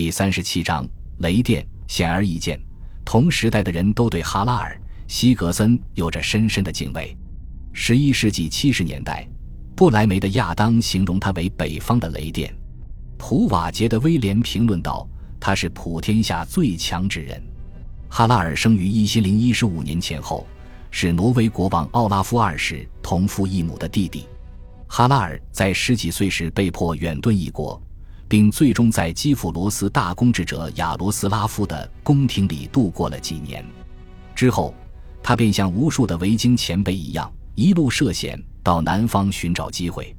第三十七章雷电显而易见，同时代的人都对哈拉尔·希格森有着深深的敬畏。十一世纪七十年代，布莱梅的亚当形容他为北方的雷电；普瓦捷的威廉评论道他是普天下最强之人。哈拉尔生于一七零一十五年前后，是挪威国王奥拉夫二世同父异母的弟弟。哈拉尔在十几岁时被迫远遁异国。并最终在基辅罗斯大公治者亚罗斯拉夫的宫廷里度过了几年，之后，他便像无数的维京前辈一样，一路涉险到南方寻找机会。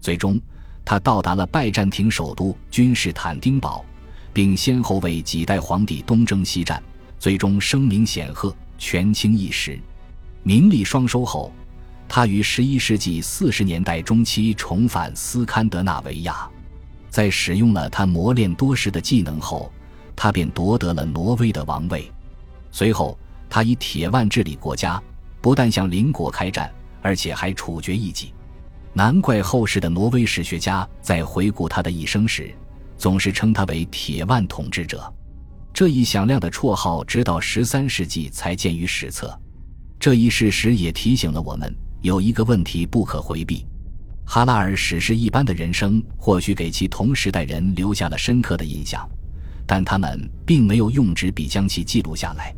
最终，他到达了拜占庭首都君士坦丁堡，并先后为几代皇帝东征西战，最终声名显赫，权倾一时，名利双收后，他于十一世纪四十年代中期重返斯堪的纳维亚。在使用了他磨练多时的技能后，他便夺得了挪威的王位。随后，他以铁腕治理国家，不但向邻国开战，而且还处决异己。难怪后世的挪威史学家在回顾他的一生时，总是称他为“铁腕统治者”。这一响亮的绰号，直到十三世纪才见于史册。这一事实也提醒了我们，有一个问题不可回避。哈拉尔史诗一般的人生，或许给其同时代人留下了深刻的印象，但他们并没有用纸笔将其记录下来。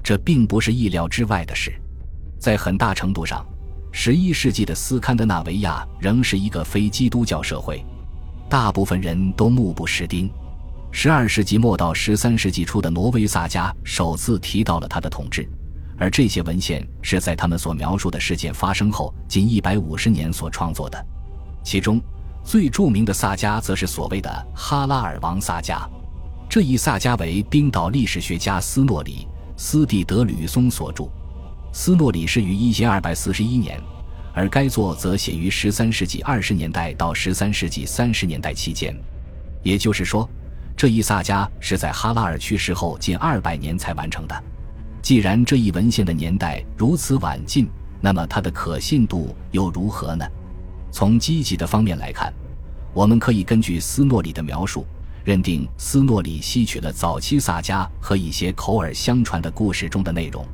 这并不是意料之外的事。在很大程度上，十一世纪的斯堪的纳维亚仍是一个非基督教社会，大部分人都目不识丁。十二世纪末到十三世纪初的挪威萨迦首次提到了他的统治。而这些文献是在他们所描述的事件发生后近一百五十年所创作的，其中最著名的萨迦则是所谓的哈拉尔王萨迦。这一萨迦为冰岛历史学家斯诺里斯蒂德吕松所著，斯诺里是于一千二百四十一年，而该作则写于十三世纪二十年代到十三世纪三十年代期间。也就是说，这一萨迦是在哈拉尔去世后近二百年才完成的。既然这一文献的年代如此晚近，那么它的可信度又如何呢？从积极的方面来看，我们可以根据斯诺里的描述，认定斯诺里吸取了早期萨迦和一些口耳相传的故事中的内容。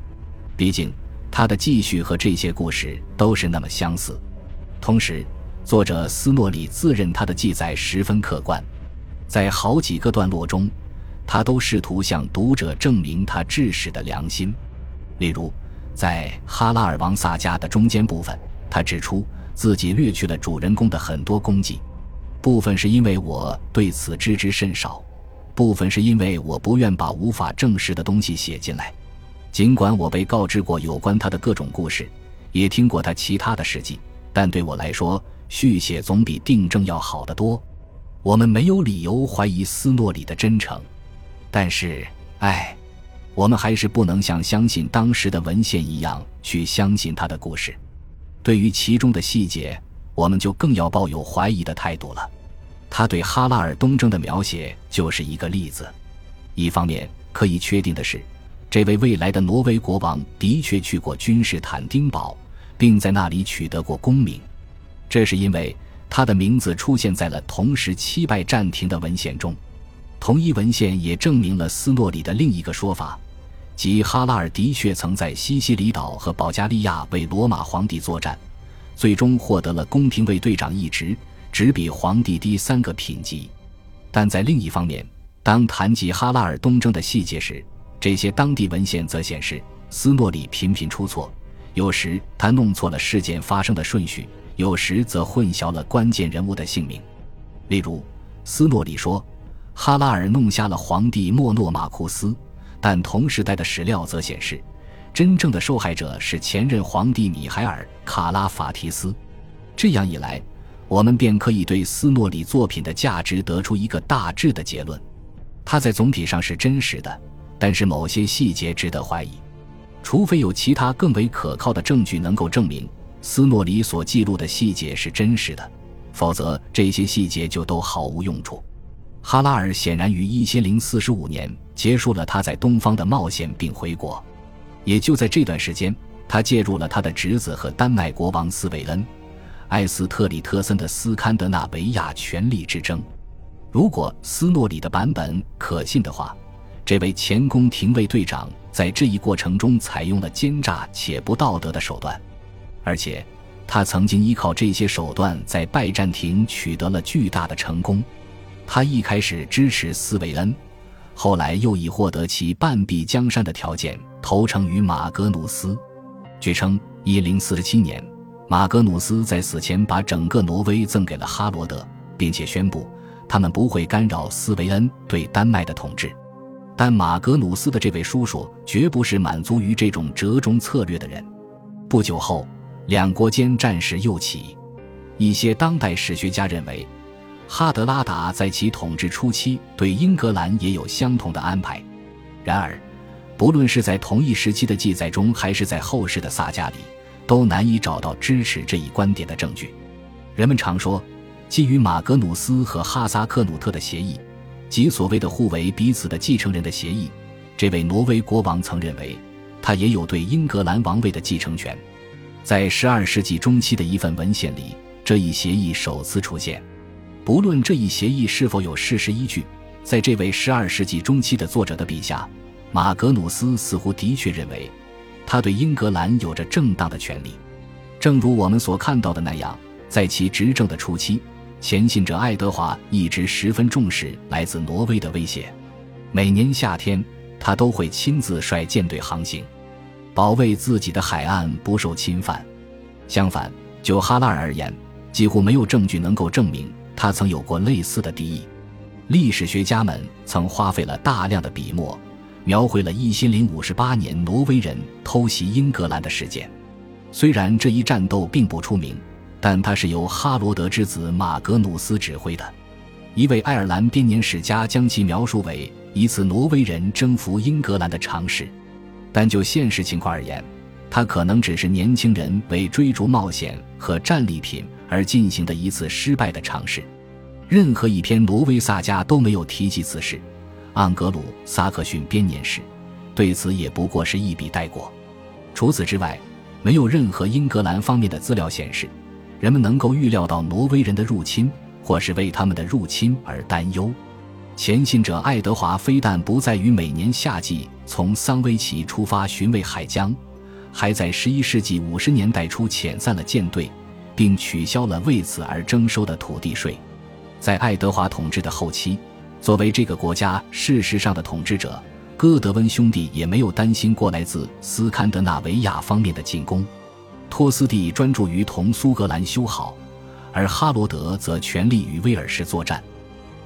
毕竟，他的记叙和这些故事都是那么相似。同时，作者斯诺里自认他的记载十分客观，在好几个段落中。他都试图向读者证明他治史的良心，例如，在哈拉尔王萨迦的中间部分，他指出自己略去了主人公的很多功绩，部分是因为我对此知之甚少，部分是因为我不愿把无法证实的东西写进来。尽管我被告知过有关他的各种故事，也听过他其他的事迹，但对我来说，续写总比订正要好得多。我们没有理由怀疑斯诺里的真诚。但是，唉，我们还是不能像相信当时的文献一样去相信他的故事。对于其中的细节，我们就更要抱有怀疑的态度了。他对哈拉尔东征的描写就是一个例子。一方面，可以确定的是，这位未来的挪威国王的确去过君士坦丁堡，并在那里取得过功名。这是因为他的名字出现在了同时期拜占庭的文献中。同一文献也证明了斯诺里的另一个说法，即哈拉尔的确曾在西西里岛和保加利亚为罗马皇帝作战，最终获得了宫廷卫队长一职，只比皇帝低三个品级。但在另一方面，当谈及哈拉尔东征的细节时，这些当地文献则显示斯诺里频频出错，有时他弄错了事件发生的顺序，有时则混淆了关键人物的姓名。例如，斯诺里说。哈拉尔弄瞎了皇帝莫诺马库斯，但同时代的史料则显示，真正的受害者是前任皇帝米海尔·卡拉法提斯。这样一来，我们便可以对斯诺里作品的价值得出一个大致的结论：他在总体上是真实的，但是某些细节值得怀疑。除非有其他更为可靠的证据能够证明斯诺里所记录的细节是真实的，否则这些细节就都毫无用处。哈拉尔显然于一千零四十五年结束了他在东方的冒险，并回国。也就在这段时间，他介入了他的侄子和丹麦国王斯韦恩·艾斯特里特森的斯堪的纳维亚权力之争。如果斯诺里的版本可信的话，这位前宫廷卫队长在这一过程中采用了奸诈且不道德的手段，而且他曾经依靠这些手段在拜占庭取得了巨大的成功。他一开始支持斯维恩，后来又以获得其半壁江山的条件投诚于马格努斯。据称，一零四七年，马格努斯在死前把整个挪威赠给了哈罗德，并且宣布。他们不会干扰斯维恩对丹麦的统治，但马格努斯的这位叔叔绝不是满足于这种折中策略的人。不久后，两国间战事又起。一些当代史学家认为，哈德拉达在其统治初期对英格兰也有相同的安排。然而，不论是在同一时期的记载中，还是在后世的萨迦里，都难以找到支持这一观点的证据。人们常说。基于马格努斯和哈萨克努特的协议，即所谓的互为彼此的继承人的协议，这位挪威国王曾认为，他也有对英格兰王位的继承权。在十二世纪中期的一份文献里，这一协议首次出现。不论这一协议是否有事实依据，在这位十二世纪中期的作者的笔下，马格努斯似乎的确认为，他对英格兰有着正当的权利。正如我们所看到的那样，在其执政的初期。前信者爱德华一直十分重视来自挪威的威胁，每年夏天他都会亲自率舰队航行，保卫自己的海岸不受侵犯。相反，就哈拉尔而言，几乎没有证据能够证明他曾有过类似的敌意。历史学家们曾花费了大量的笔墨，描绘了一千零五十八年挪威人偷袭英格兰的事件。虽然这一战斗并不出名。但他是由哈罗德之子马格努斯指挥的，一位爱尔兰编年史家将其描述为一次挪威人征服英格兰的尝试。但就现实情况而言，他可能只是年轻人为追逐冒险和战利品而进行的一次失败的尝试。任何一篇挪威萨迦都没有提及此事。盎格鲁撒克逊编年史对此也不过是一笔带过。除此之外，没有任何英格兰方面的资料显示。人们能够预料到挪威人的入侵，或是为他们的入侵而担忧。前信者爱德华非但不再于每年夏季从桑威奇出发巡卫海疆，还在11世纪50年代初遣散了舰队，并取消了为此而征收的土地税。在爱德华统治的后期，作为这个国家事实上的统治者，戈德温兄弟也没有担心过来自斯堪的纳维亚方面的进攻。托斯蒂专注于同苏格兰修好，而哈罗德则全力与威尔士作战。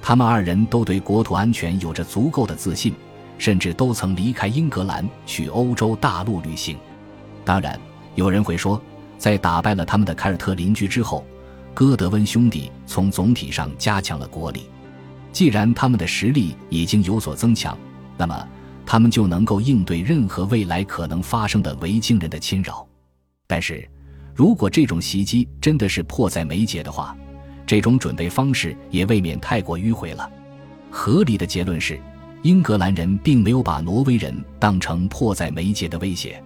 他们二人都对国土安全有着足够的自信，甚至都曾离开英格兰去欧洲大陆旅行。当然，有人会说，在打败了他们的凯尔特邻居之后，戈德温兄弟从总体上加强了国力。既然他们的实力已经有所增强，那么他们就能够应对任何未来可能发生的维京人的侵扰。但是，如果这种袭击真的是迫在眉睫的话，这种准备方式也未免太过迂回了。合理的结论是，英格兰人并没有把挪威人当成迫在眉睫的威胁。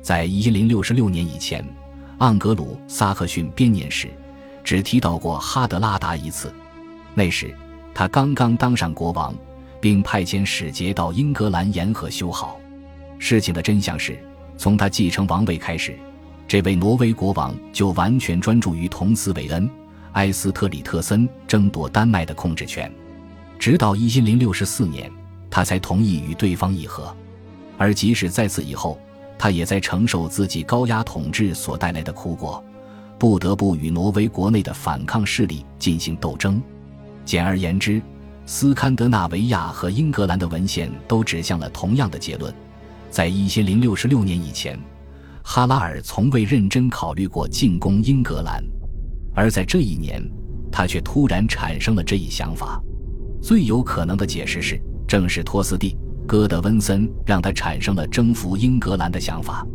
在一零六六年以前，盎格鲁撒克逊编年史只提到过哈德拉达一次，那时他刚刚当上国王，并派遣使节到英格兰沿河修好。事情的真相是，从他继承王位开始。这位挪威国王就完全专注于同斯韦恩、埃斯特里特森争夺丹麦的控制权，直到一零六十四年，他才同意与对方议和。而即使在此以后，他也在承受自己高压统治所带来的苦果，不得不与挪威国内的反抗势力进行斗争。简而言之，斯堪的纳维亚和英格兰的文献都指向了同样的结论：在一千零六十六年以前。哈拉尔从未认真考虑过进攻英格兰，而在这一年，他却突然产生了这一想法。最有可能的解释是，正是托斯蒂·戈德温森让他产生了征服英格兰的想法。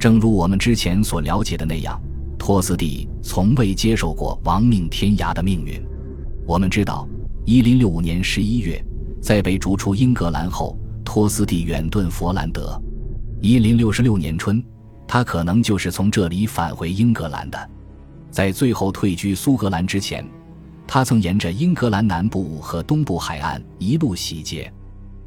正如我们之前所了解的那样，托斯蒂从未接受过亡命天涯的命运。我们知道，1065年11月，在被逐出英格兰后，托斯蒂远遁佛兰德。1066年春。他可能就是从这里返回英格兰的，在最后退居苏格兰之前，他曾沿着英格兰南部和东部海岸一路洗劫。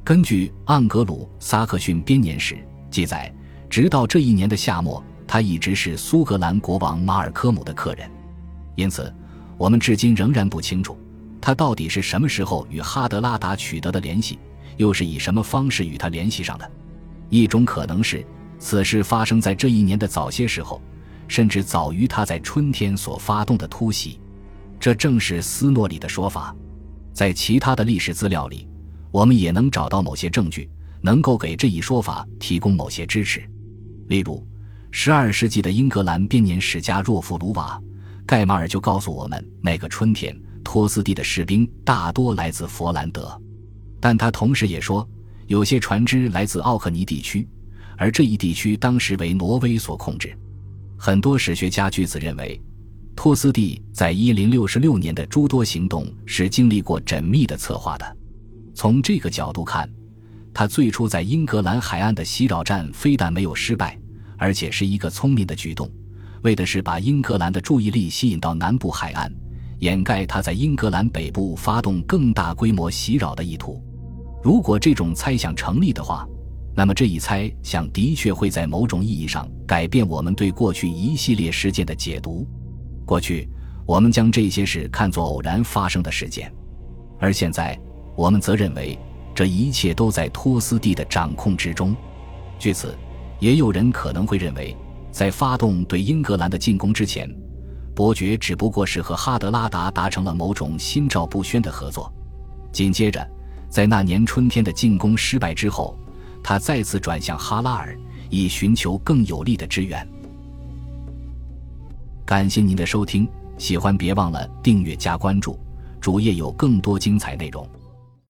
根据《盎格鲁撒克逊编年史》记载，直到这一年的夏末，他一直是苏格兰国王马尔科姆的客人。因此，我们至今仍然不清楚，他到底是什么时候与哈德拉达取得的联系，又是以什么方式与他联系上的。一种可能是，此事发生在这一年的早些时候，甚至早于他在春天所发动的突袭。这正是斯诺里的说法。在其他的历史资料里，我们也能找到某些证据，能够给这一说法提供某些支持。例如，12世纪的英格兰编年史家若弗鲁瓦·盖马尔就告诉我们，那个春天，托斯蒂的士兵大多来自佛兰德。但他同时也说，有些船只来自奥克尼地区，而这一地区当时为挪威所控制。很多史学家据此认为。托斯蒂在一零六6六年的诸多行动是经历过缜密的策划的。从这个角度看，他最初在英格兰海岸的袭扰战非但没有失败，而且是一个聪明的举动，为的是把英格兰的注意力吸引到南部海岸，掩盖他在英格兰北部发动更大规模袭扰的意图。如果这种猜想成立的话，那么这一猜想的确会在某种意义上改变我们对过去一系列事件的解读。过去，我们将这些事看作偶然发生的事件，而现在，我们则认为这一切都在托斯蒂的掌控之中。据此，也有人可能会认为，在发动对英格兰的进攻之前，伯爵只不过是和哈德拉达达成了某种心照不宣的合作。紧接着，在那年春天的进攻失败之后，他再次转向哈拉尔，以寻求更有力的支援。感谢您的收听，喜欢别忘了订阅加关注，主页有更多精彩内容。